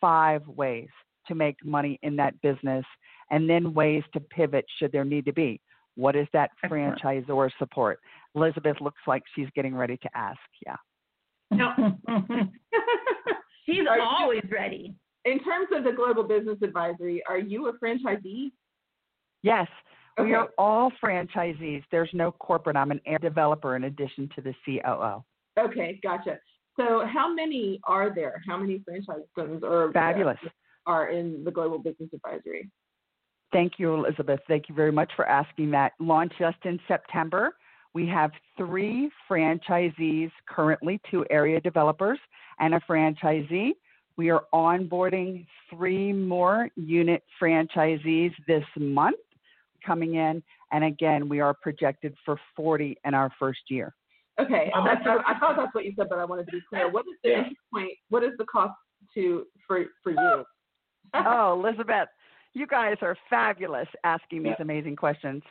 five ways to make money in that business and then ways to pivot should there need to be. What is that Excellent. franchisor support? Elizabeth looks like she's getting ready to ask. Yeah. No. She's Are you- always ready. In terms of the Global Business Advisory, are you a franchisee? Yes, we are all franchisees. There's no corporate. I'm an area developer in addition to the COO. Okay, gotcha. So how many are there? How many franchise owners or uh, Fabulous. are in the Global Business Advisory? Thank you, Elizabeth. Thank you very much for asking that. Launch just in September. We have three franchisees currently, two area developers and a franchisee. We are onboarding three more unit franchisees this month coming in. And again, we are projected for 40 in our first year. Okay, that's, that's- I, I thought that's what you said, but I wanted to be clear. What is the Yeah. point? What is the cost to for for you? oh, Elizabeth, you guys are fabulous asking these Yeah. amazing questions.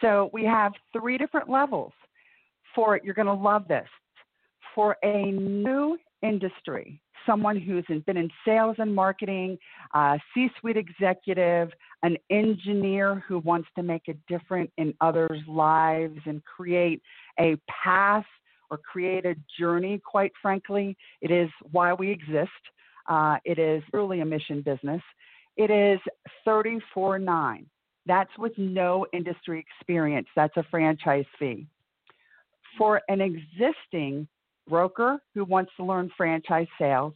So we have three different levels. For you're going to love this. For a new industry, someone who's been in sales and marketing, uh, C-suite executive, an engineer who wants to make a difference in others' lives and create a path or create a journey. Quite frankly, it is why we exist. Uh, it is really a mission business. It is 34.9. That's with no industry experience. That's a franchise fee. For an existing broker who wants to learn franchise sales,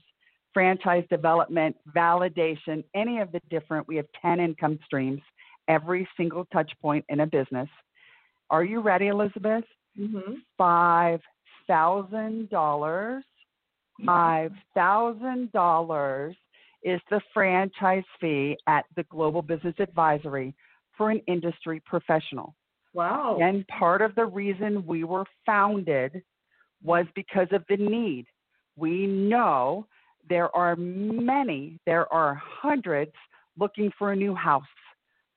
franchise development, validation, any of the different, we have 10 income streams, every single touch point in a business. Are you ready, Elizabeth? Mm-hmm. five thousand dollars. Five thousand dollars is the franchise fee at the Global Business Advisory for an industry professional. Wow. And part of the reason we were founded was because of the need. We know there are many, there are hundreds looking for a new house,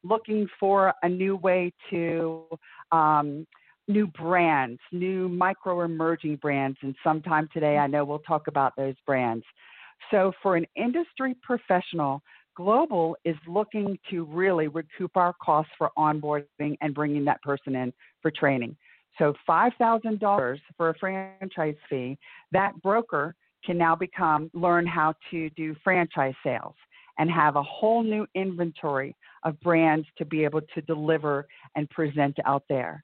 looking for a new way to, um, new brands, new micro emerging brands. And sometime today, I know we'll talk about those brands. So, for an industry professional, Global is looking to really recoup our costs for onboarding and bringing that person in for training. So $5,000 for a franchise fee, that broker can now become learn how to do franchise sales and have a whole new inventory of brands to be able to deliver and present out there.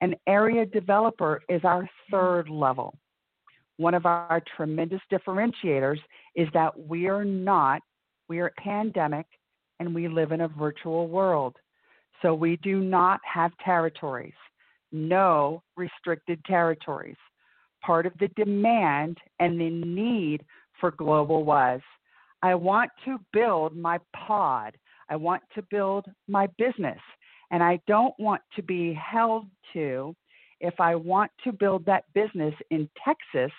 An area developer is our third level. One of our tremendous differentiators is that we are not, we are a pandemic and we live in a virtual world. So we do not have territories, no restricted territories. Part of the demand and the need for global was I want to build my pod. I want to build my business. And I don't want to be held to if I want to build that business in Texas,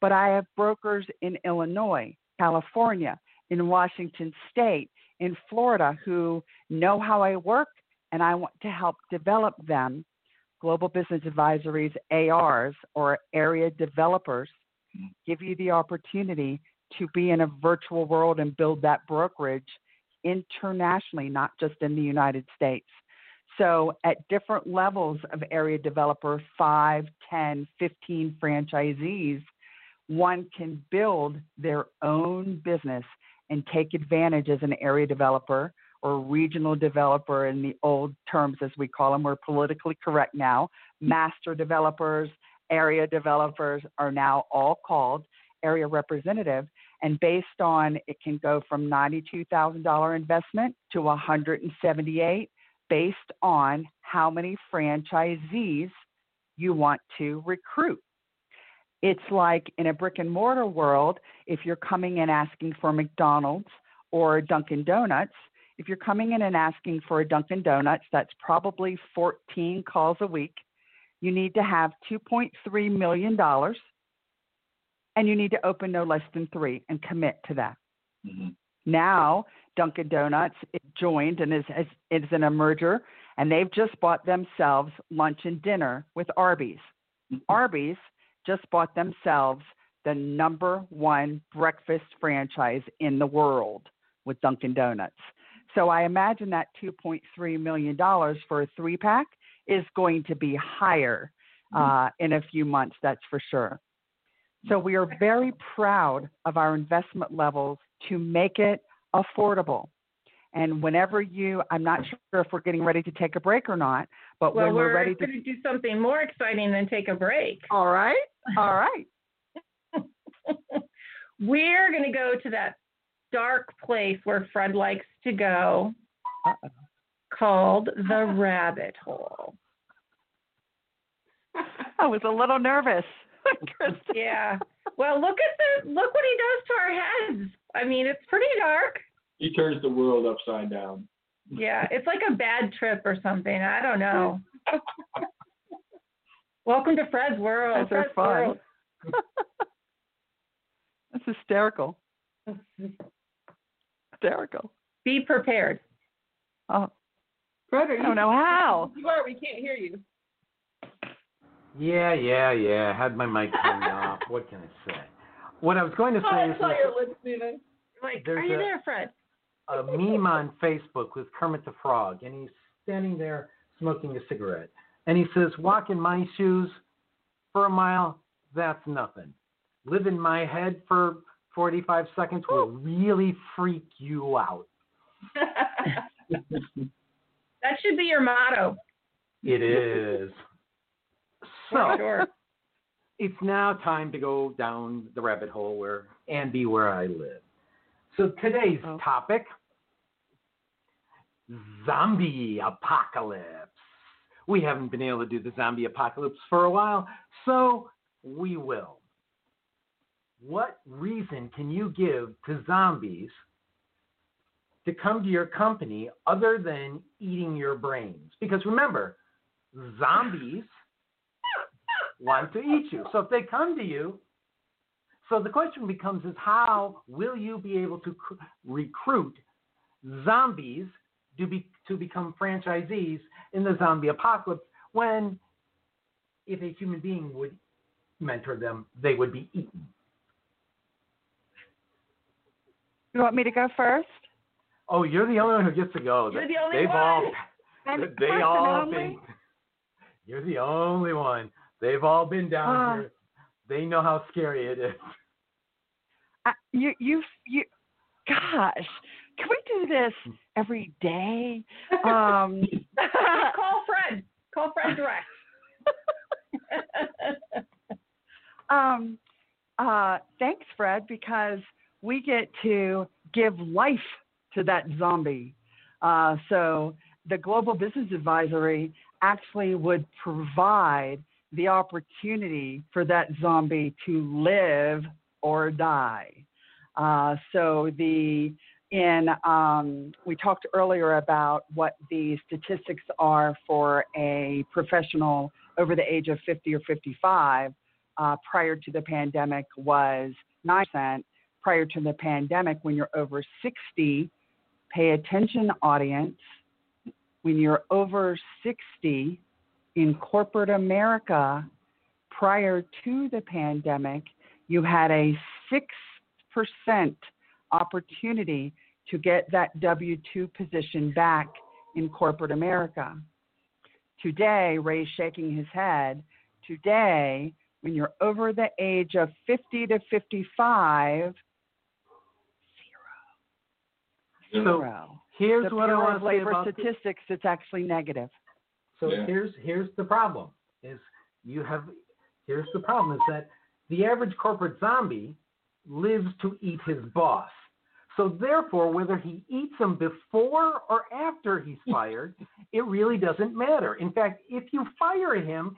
but I have brokers in Illinois, California, in Washington State, in Florida who know how I work and I want to help develop them. Global Business Advisories, ARs, or area developers, hmm. give you the opportunity to be in a virtual world and build that brokerage internationally, not just in the United States. So, at different levels of area developer 5, 10, 15 franchisees, one can build their own business and take advantage as an area developer or regional developer in the old terms as we call them. We're politically correct now. Master developers, area developers are now all called area representative and based on it can go from $92,000 investment to 178 based on how many franchisees you want to recruit. It's like in a brick and mortar world, if you're coming in asking for McDonald's or Dunkin' Donuts, if you're coming in and asking for a Dunkin' Donuts, that's probably 14 calls a week. You need to have $2.3 million and you need to open no less than three and commit to that. Mm-hmm. Now, Dunkin' Donuts joined and is, is, is in a merger, and they've just bought themselves lunch and dinner with Arby's. Arby's just bought themselves the number one breakfast franchise in the world with Dunkin' Donuts. So I imagine that $2.3 million for a three pack is going to be higher uh, in a few months, that's for sure. So we are very proud of our investment levels to make it affordable. And whenever you, I'm not sure if we're getting ready to take a break or not, but Well, when we're, ready to. going to do something more exciting than take a break. All right, all right. We're going to go to that dark place where Fred likes to go Uh-oh. called the rabbit hole. I was a little nervous. Yeah. Well, look at the look what he does to our heads. I mean, it's pretty dark. He turns the world upside down. Yeah, it's like a bad trip or something. I don't know. Welcome to Fred's world. Those are Fred's fun. world. That's hysterical. Hysterical. Be prepared. Oh, Fred, are I don't know how. You are. We can't hear you. Yeah, yeah, yeah. Had my mic turned off. What can I say? What I was going to Oh, say I is saw your lips moving. Like, are you a- there, Fred? A meme on Facebook with Kermit the Frog, and he's standing there smoking a cigarette. And he says, Walk in my shoes for a mile, that's nothing. Live in my head for 45 seconds will really freak you out. That should be your motto. It is. So, sure. it's now time to go down the rabbit hole where and be where I live. So today's Oh. topic zombie apocalypse. We haven't been able to do the zombie apocalypse for a while, so we will. What reason can you give to zombies to come to your company other than eating your brains? Because remember, zombies want to eat you. So if they come to you, so the question becomes is how will you be able to cr- recruit zombies to be to become franchisees in the zombie apocalypse when if a human being would mentor them, they would be eaten. You want me to go first? Oh, you're the only one who gets to go. You're the only They've one. all And they all and been? You're the only one. They've all been down Ah. here. They know how scary it is. I, you, you, you. gosh, can we do this every day? Um, Call Fred. Call Fred direct. um, uh, thanks, Fred, because we get to give life to that zombie. Uh, so the Global Business Advisory actually would provide the opportunity for that zombie to live or die. Uh, so the in um, we talked earlier about what the statistics are for a professional over the age of 50 or 55 uh, prior to the pandemic was 9%. Prior to the pandemic, when you're over 60, pay attention, audience. When you're over 60 in corporate America, prior to the pandemic, you had a 6% opportunity to get that W 2 position back in corporate America. Today, Ray's shaking his head. Today, when you're over the age of 50 to 55, So zero. here's the what I want of to say Labor about the- Statistics, it's actually negative. So Yeah. here's here's the problem is you have here's the problem is that the average corporate zombie lives to eat his boss. So therefore, whether he eats him before or after he's fired, it really doesn't matter. In fact, if you fire him,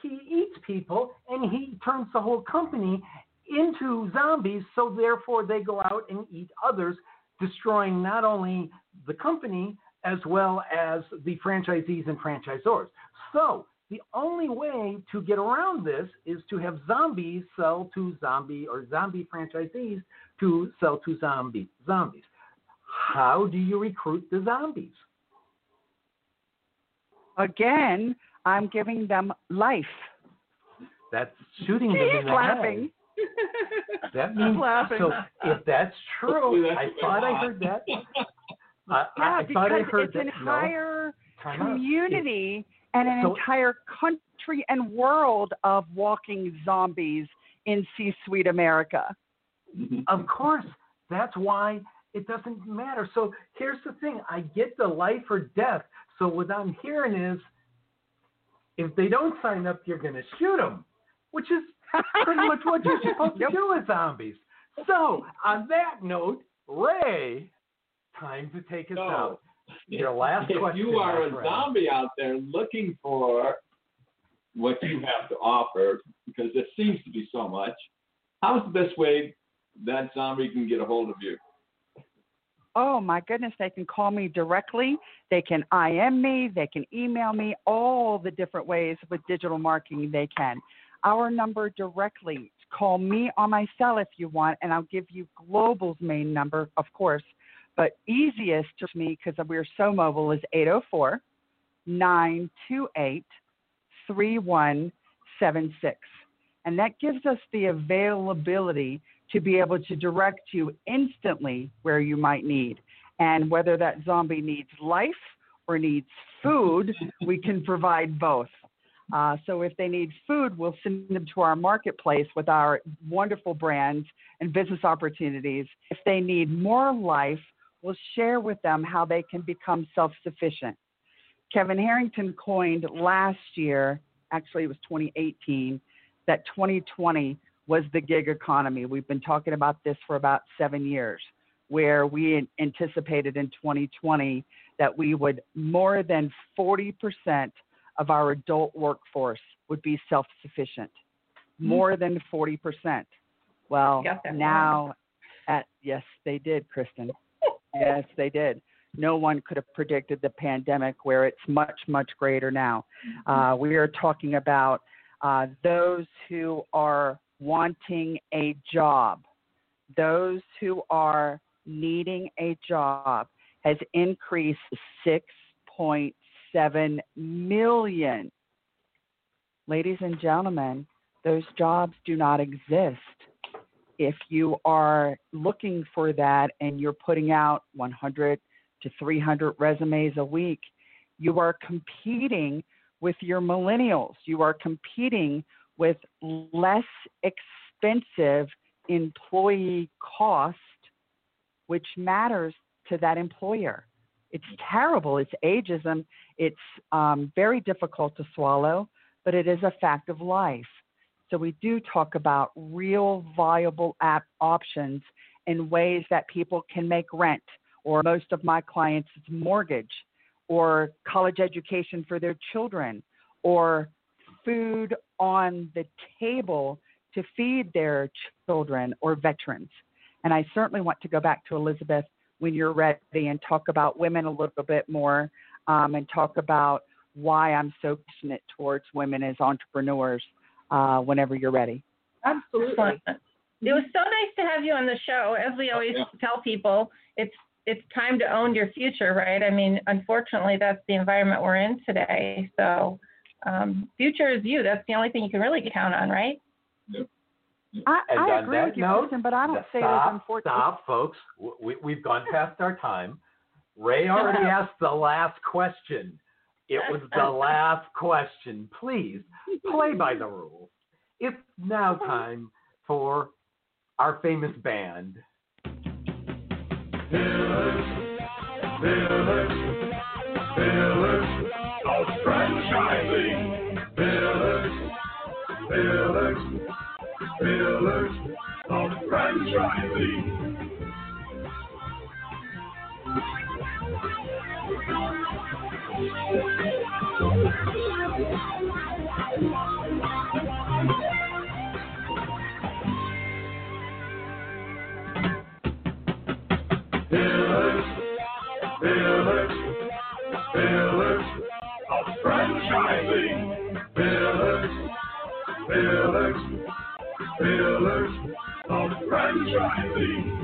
he eats people and he turns the whole company into zombies. So therefore, they go out and eat others, destroying not only the company as well as the franchisees and franchisors. So the only way to get around this is to have zombies sell to zombie or zombie franchisees to sell to zombie zombies. How do you recruit the zombies? Again, I'm giving them life. That's shooting them She's in the laughing. head. That means laughing. so. If that's true, I thought I heard that. I, Yeah, I because thought I heard it's that. an entire no, time out. community and an So- entire country and world of walking zombies in C-suite America. Mm-hmm. Of course, that's why it doesn't matter. So here's the thing: I get the life or death. So what I'm hearing is, if they don't sign up, you're going to shoot them, which is pretty much what you're supposed Yep. to do with zombies. So on that note, Ray, time to take us So, out. Your last if question, you are a friend. zombie out there looking for what you have to offer, because there seems to be so much, how's the best way that zombie can get a hold of you? Oh my goodness, they can call me directly. They can IM me. They can email me. All the different ways with digital marketing they can. Our number directly. Call me on my cell if you want, and I'll give you Global's main number, of course. But easiest to me because we're so mobile is 804 928 3176. And that gives us the availability to be able to direct you instantly where you might need. And whether that zombie needs life or needs food, we can provide both. Uh, so if they need food, we'll send them to our marketplace with our wonderful brands and business opportunities. If they need more life, we'll share with them how they can become self sufficient. Kevin Harrington coined last year, actually, it was 2018, that 2020 was the gig economy. We've been talking about this for about seven years, where we anticipated in 2020 that we would more than 40% of our adult workforce would be self sufficient. More than 40%. Well, now, at, yes, they did, Kristen. Yes, they did. No one could have predicted the pandemic where it's much, much greater now. Uh, we are talking about uh, those who are wanting a job, those who are needing a job has increased 6.7 million. Ladies and gentlemen, those jobs do not exist. If you are looking for that and you're putting out 100 to 300 resumes a week, you are competing with your millennials. You are competing with less expensive employee cost which matters to that employer. It's terrible. It's ageism. It's um, very difficult to swallow, but it is a fact of life. So we do talk about real viable app options in ways that people can make rent, or most of my clients, it's mortgage, or college education for their children, or food on the table to feed their children or veterans. And I certainly want to go back to Elizabeth when you're ready and talk about women a little bit more um, and talk about why I'm so passionate towards women as entrepreneurs uh, whenever you're ready. Absolutely. It was so nice to have you on the show. As we always Yeah. tell people, it's it's time to own your future, right? I mean, unfortunately, that's the environment we're in today. So, um, future is you. That's the only thing you can really count on, right? I, I agree with you, note, Kristen, but I don't say it as stop, unfortunate. stop, folks. We, we've gone past our time. Ray already asked the last question. It was the last question. Please play by the rules. It's now time for our famous band. Pillars, pillars, pillars of franchising. Pillars, pillars, pillars of franchising. Pillars, pillars of franchising.